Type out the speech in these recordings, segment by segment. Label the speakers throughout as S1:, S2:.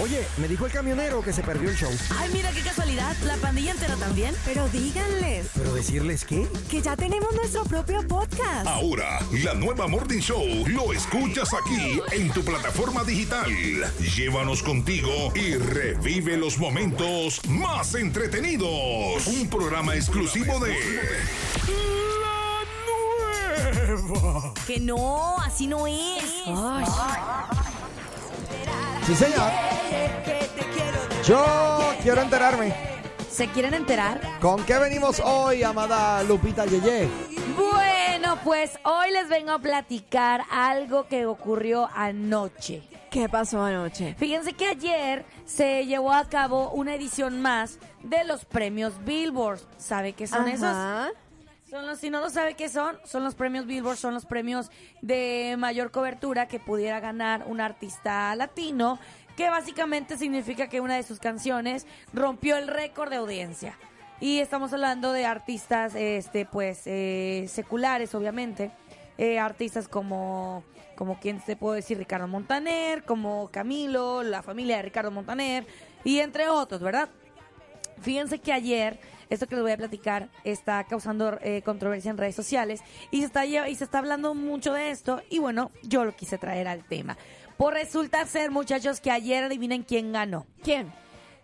S1: Oye, me dijo el camionero que se perdió el show.
S2: Ay, mira qué casualidad. La pandilla entera también.
S3: Pero díganles
S1: ¿Pero decirles qué?
S3: que ya tenemos nuestro propio podcast.
S4: Ahora, la nueva Morning Show lo escuchas aquí en tu plataforma digital. Llévanos contigo y revive los momentos más entretenidos. Un programa exclusivo de La Nueva.
S2: Que no, así no es.
S3: Ay,
S1: Sí, señor. Yo quiero enterarme.
S2: ¿Se quieren enterar?
S1: ¿Con qué venimos hoy, amada Lupita Yeye?
S2: Bueno, pues hoy les vengo a platicar algo que ocurrió anoche.
S3: ¿Qué pasó anoche?
S2: Fíjense que ayer se llevó a cabo una edición más de los premios Billboard. ¿Sabe qué son esos? Son los, si no lo sabe qué son, son los premios Billboard, son los premios de mayor cobertura que pudiera ganar un artista latino, que básicamente significa que una de sus canciones rompió el récord de audiencia. Y estamos hablando de artistas, este, pues, eh, seculares, obviamente. Eh, artistas como, como quién te puedo decir, Ricardo Montaner, como Camilo, la familia de Ricardo Montaner, y entre otros, ¿verdad? Fíjense que ayer, esto que les voy a platicar, está causando eh, controversia en redes sociales y se, está, y se está hablando mucho de esto y bueno, yo lo quise traer al tema. Pues resulta ser, muchachos, que ayer adivinen quién ganó.
S3: ¿Quién?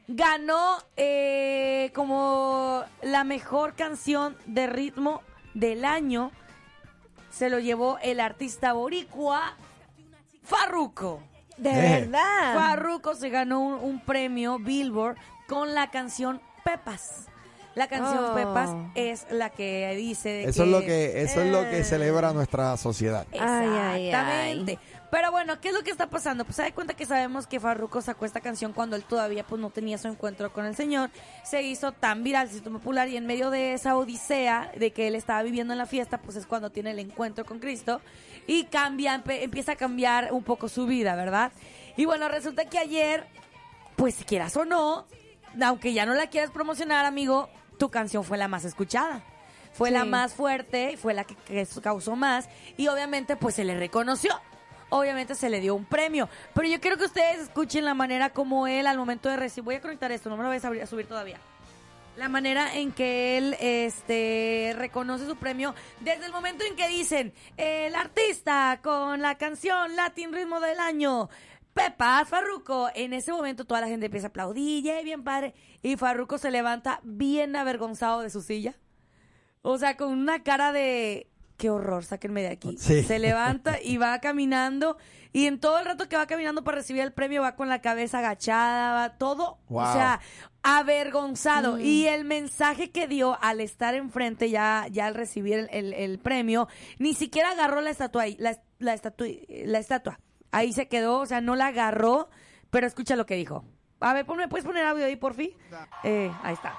S2: Ganó eh, como la mejor canción de ritmo del año. Se lo llevó el artista boricua Farruko.
S3: ¿De
S1: Eh.
S3: verdad?
S2: Farruko se ganó un, un premio Billboard con la canción Pepas. La canción
S3: Oh.
S2: Pepas es la que dice de
S1: Eso es lo que, eso es lo que
S2: Eh,
S1: celebra nuestra sociedad.
S3: Ay, ay,
S2: Exactamente. Pero bueno, ¿qué es lo que está pasando? Pues se da cuenta que sabemos que Farruko sacó esta canción cuando él todavía pues no tenía su encuentro con el Señor. Se hizo tan viral, se hizo popular y en medio de esa odisea de que él estaba viviendo en la fiesta, pues es cuando tiene el encuentro con Cristo y cambia, empieza a cambiar un poco su vida, ¿verdad? Y bueno, resulta que ayer, pues si quieras o no, aunque ya no la quieras promocionar, amigo, tu canción fue la más escuchada. Fue la más fuerte, fue la que, que causó más y obviamente pues se le reconoció. Obviamente se le dio un premio, pero yo quiero que ustedes escuchen la manera como él al momento de recibir, voy a conectar esto, no me lo subir, a subir todavía. La manera en que él este reconoce su premio desde el momento en que dicen el artista con la canción Latin Ritmo del año Pepa Farruko, en ese momento toda la gente empieza a aplaudir, "Yay, bien padre, y Farruko se levanta bien avergonzado de su silla. O sea, con una cara de qué horror, sáquenme de aquí.
S1: Sí.
S2: Se levanta y va caminando y en todo el rato que va caminando para recibir el premio va con la cabeza agachada, va todo, o sea, avergonzado. Y el mensaje que dio al estar enfrente ya, ya al recibir el, el- el premio, ni siquiera agarró la estatua, ahí, la, la, estatu- la estatua. Ahí se quedó, o sea, no la agarró, pero escucha lo que dijo. A ver, ponme, ¿puedes poner audio ahí, por fin? Eh, ahí está.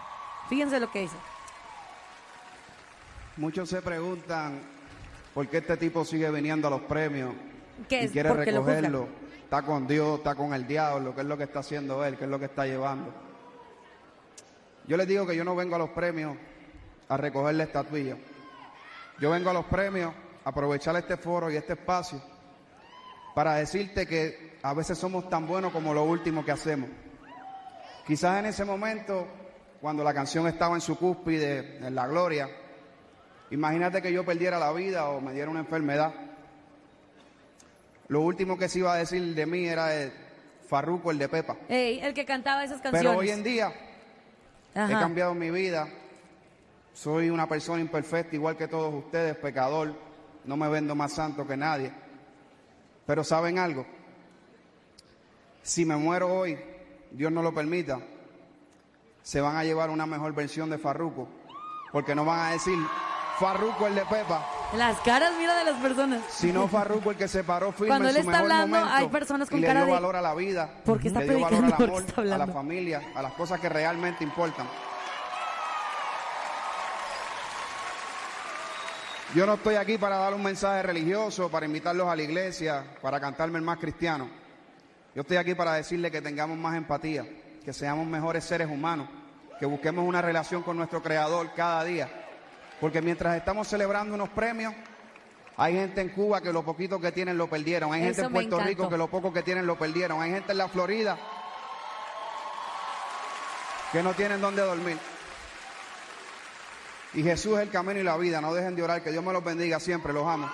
S2: Fíjense lo que dice.
S5: Muchos se preguntan por qué este tipo sigue viniendo a los premios
S2: ¿Qué
S5: y
S2: es?
S5: quiere
S2: Porque lo juzgan.
S5: recogerlo. Está con Dios, está con el diablo, qué es lo que está haciendo él, qué es lo que está llevando. Yo les digo que yo no vengo a los premios a recoger la estatuilla. Yo vengo a los premios a aprovechar este foro y este espacio para decirte que a veces somos tan buenos como lo último que hacemos. Quizás en ese momento, cuando la canción estaba en su cúspide, en la gloria, imagínate que yo perdiera la vida o me diera una enfermedad. Lo último que se iba a decir de mí era el Farruco, el de Pepa.
S2: Ey, el que cantaba esas canciones.
S5: Pero hoy en día he cambiado mi vida. Soy una persona imperfecta, igual que todos ustedes, pecador. No me vendo más santo que nadie. Pero ¿saben algo? Si me muero hoy, Dios no lo permita, se van a llevar una mejor versión de Farruco. Porque no van a decir Farruco el de Pepa,
S2: Las caras, mira, de las personas.
S5: sino Farruco el que se paró firme
S2: Cuando
S5: en
S2: él
S5: su
S2: está
S5: mejor
S2: hablando,
S5: momento
S2: hay personas con
S5: y le dio
S2: de,
S5: valor a la vida,
S2: ¿por qué está
S5: le dio valor al
S2: ¿Por qué
S5: amor, a la familia, a las cosas que realmente importan. Yo no estoy aquí para dar un mensaje religioso, para invitarlos a la iglesia, para cantarme el más cristiano. Yo estoy aquí para decirle que tengamos más empatía, que seamos mejores seres humanos, que busquemos una relación con nuestro Creador cada día. Porque mientras estamos celebrando unos premios, hay gente en Cuba que lo poquito que tienen lo perdieron, hay gente en Puerto Rico que lo poco que tienen lo perdieron, hay gente en la Florida que no tienen dónde dormir. Y Jesús es el camino y la vida. No dejen de orar. Que Dios me los bendiga siempre. Los amo.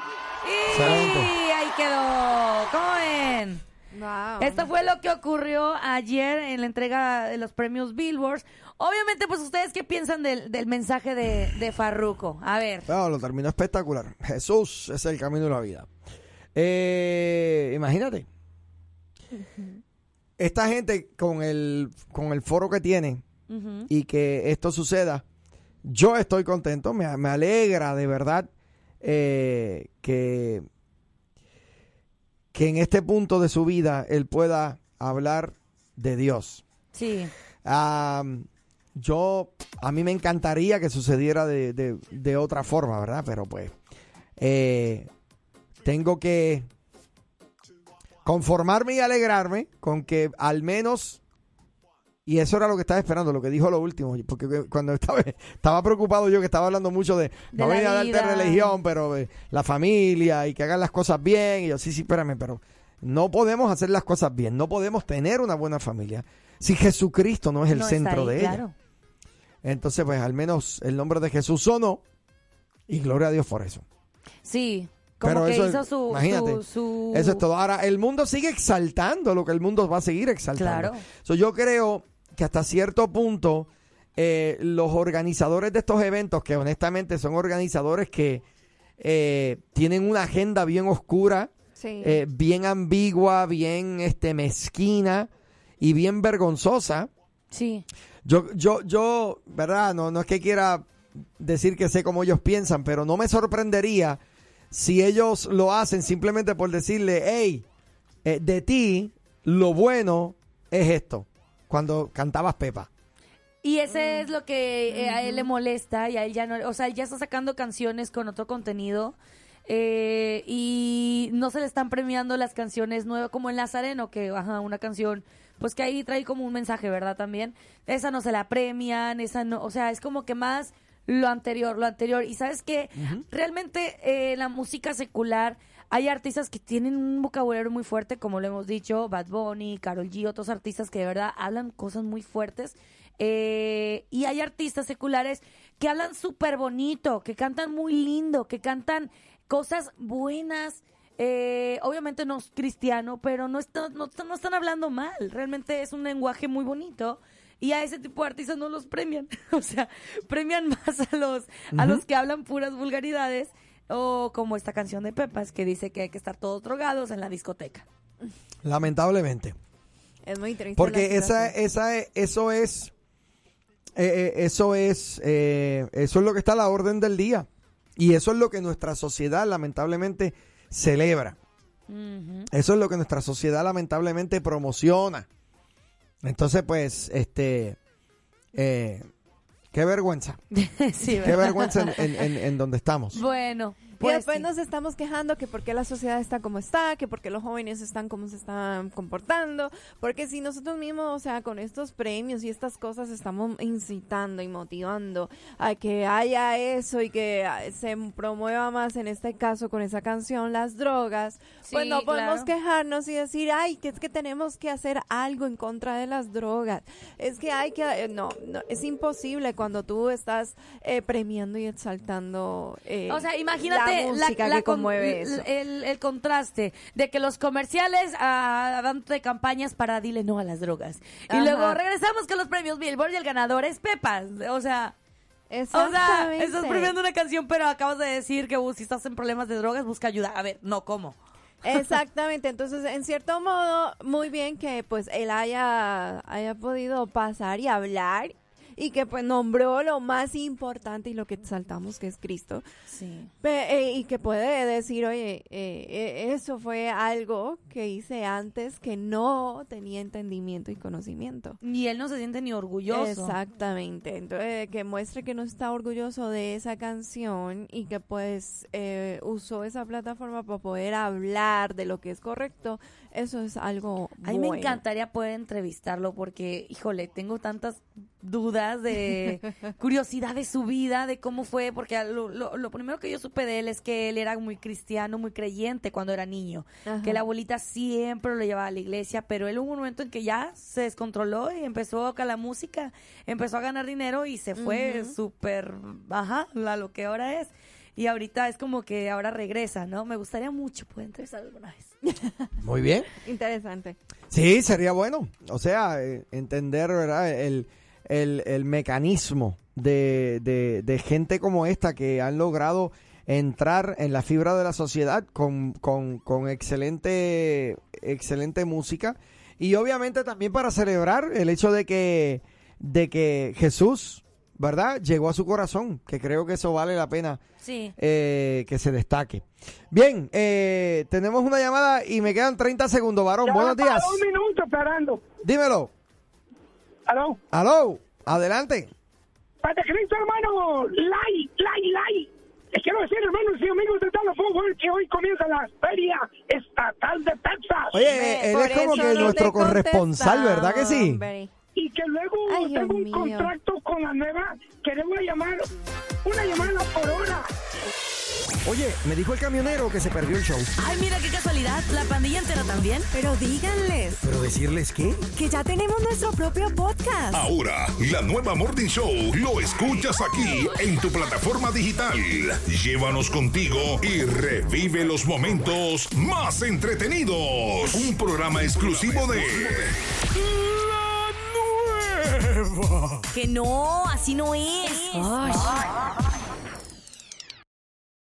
S1: Excelente.
S2: Y ahí quedó. ¿Cómo ven?
S3: Wow.
S2: Esto fue lo que ocurrió ayer en la entrega de los premios Billboards. Obviamente, pues ustedes qué piensan del, del mensaje de, de Farruko. A ver.
S1: Bueno, lo terminó espectacular. Jesús es el camino y la vida. Eh, imagínate. Esta gente con el, con el foro que tiene y que esto suceda, yo estoy contento, me, me alegra de verdad eh, que, que en este punto de su vida él pueda hablar de Dios.
S2: Sí.
S1: Yo, a mí me encantaría que sucediera de, de- de otra forma, ¿verdad? Pero pues, eh, tengo que conformarme y alegrarme con que al menos, y eso era lo que estaba esperando, lo que dijo lo último, porque cuando estaba, estaba preocupado yo que estaba hablando mucho de,
S2: De
S1: no venir a darte religión, pero eh, la familia y que hagan las cosas bien, y yo, sí, sí, espérame, pero no podemos hacer las cosas bien, no podemos tener una buena familia si Jesucristo no es el
S2: No
S1: centro
S2: ahí,
S1: de ella.
S2: claro.
S1: Entonces, pues al menos el nombre de Jesús sonó y gloria a Dios por eso.
S2: Sí. Como
S1: Pero
S2: que
S1: eso es-
S2: hizo su,
S1: imagínate,
S2: su, su-
S1: Eso es todo. Ahora, el mundo sigue exaltando lo que el mundo va a seguir exaltando.
S2: Claro.
S1: So, yo creo que hasta cierto punto eh, los organizadores de estos eventos, que honestamente son organizadores que eh, tienen una agenda bien oscura,
S3: Sí.
S1: eh, bien ambigua, bien este mezquina y bien vergonzosa.
S2: Sí.
S1: Yo, yo, yo, ¿verdad? No, no es que quiera decir que sé cómo ellos piensan, pero no me sorprendería si ellos lo hacen simplemente por decirle, hey, de ti lo bueno es esto, cuando cantabas Pepa.
S2: Y ese es lo que eh, a él le molesta y a él ya no, o sea, él ya está sacando canciones con otro contenido eh, y no se le están premiando las canciones nuevas como el Nazareno, que ajá, una canción pues que ahí trae como un mensaje, ¿verdad? También esa no se la premian, esa no, o sea, es como que más lo anterior, lo anterior. Y sabes que realmente eh, la música secular hay artistas que tienen un vocabulario muy fuerte, como lo hemos dicho, Bad Bunny, Karol G, otros artistas que de verdad hablan cosas muy fuertes. Eh, y hay artistas seculares que hablan súper bonito, que cantan muy lindo, que cantan cosas buenas. Eh, obviamente no es cristiano, pero no, está- no, están- no están hablando mal. Realmente es un lenguaje muy bonito. Y a ese tipo de artistas no los premian. o sea, premian más a los, a los que hablan puras vulgaridades. O como esta canción de Pepas que dice que hay que estar todos drogados en la discoteca.
S1: Lamentablemente.
S3: es muy triste.
S1: Porque esa, esa, eso es, eh, eh, eso es, eh, eso es lo que está a la orden del día. Y eso es lo que nuestra sociedad lamentablemente celebra. Eso es lo que nuestra sociedad lamentablemente promociona. Entonces, pues, este, eh, qué vergüenza.
S2: sí,
S1: Qué vergüenza en, en- en- en donde estamos.
S2: Bueno,
S3: y
S2: pues
S3: después
S2: sí.
S3: nos estamos quejando que por qué la sociedad está como está, que por qué los jóvenes están como se están comportando, porque si nosotros mismos, o sea, con estos premios y estas cosas estamos incitando y motivando a que haya eso y que ah, se promueva más en este caso con esa canción las drogas, pues
S2: Sí,
S3: no podemos
S2: claro.
S3: quejarnos y decir, ay, que es que tenemos que hacer algo en contra de las drogas. Es que hay que, eh, no, no, es imposible cuando tú estás eh, premiando y exaltando. eh,
S2: O sea, imagínate
S3: la música que
S2: con-
S3: conmueve eso.
S2: El, el contraste de que los comerciales ah, dándote campañas para dile no a las drogas. Y luego regresamos con los premios Billboard y el ganador es Pepas. O sea, o sea, estás premiando una canción, pero acabas de decir que uh, si estás en problemas de drogas, busca ayuda. A ver, no, ¿cómo?
S3: Exactamente, entonces en cierto modo, muy bien que pues él haya, haya podido pasar y hablar y que pues nombró lo más importante y lo que exaltamos que es Cristo.
S2: Sí.
S3: Eh, y que puede decir, oye, eh, eh, eso fue algo que hice antes que no tenía entendimiento y conocimiento.
S2: Y él no se siente ni orgulloso.
S3: Exactamente, entonces que muestre que no está orgulloso de esa canción y que pues eh, usó esa plataforma para poder hablar de lo que es correcto, eso es algo
S2: A mí me encantaría poder entrevistarlo porque, híjole, tengo tantas dudas, de curiosidad de su vida, de cómo fue, porque lo, lo- lo primero que yo supe de él es que él era muy cristiano, muy creyente cuando era niño,
S3: Ajá.
S2: que la abuelita siempre lo llevaba a la iglesia, pero él hubo un momento en que ya se descontroló y empezó con la música, empezó a ganar dinero y se fue súper, ajá, a lo que ahora es. Y ahorita es como que ahora regresa, ¿no? Me gustaría mucho poder entrevistar alguna vez.
S1: Muy bien.
S3: Interesante.
S1: Sí, sería bueno. O sea, eh, entender, ¿verdad? El, el, el mecanismo de, de, de gente como esta que han logrado entrar en la fibra de la sociedad con, con, con excelente, excelente música. Y obviamente también para celebrar el hecho de que, de que Jesús, ¿verdad? Llegó a su corazón, que creo que eso vale la pena
S2: Sí.
S1: eh, que se destaque. Bien, eh, tenemos una llamada y me quedan 30 segundos, varón. Buenos días.
S6: Un minuto esperando.
S1: Dímelo.
S6: ¿Aló?
S1: Aló, adelante.
S6: Padre Cristo, hermano. Lai, lai. Les quiero decir, hermanos y amigos de Telephone que hoy comienza la Feria Estatal de Texas.
S1: Oye, él es como que
S3: no
S1: nuestro corresponsal, ¿verdad que sí?
S3: hombre.
S6: Y que luego
S3: Ay, Dios
S6: tengo un
S3: mío.
S6: contrato con la nueva que le voy a llamar una llamada por hora.
S1: Oye, me dijo el camionero que se perdió el show.
S2: Ay, mira qué casualidad. La pandilla entera también.
S7: Pero díganles
S1: ¿Pero decirles qué?
S7: que ya tenemos nuestro propio podcast.
S4: Ahora, la nueva Morning Show lo escuchas aquí en tu plataforma digital. Llévanos contigo y revive los momentos más entretenidos. Un programa exclusivo de
S7: Que no, así no es.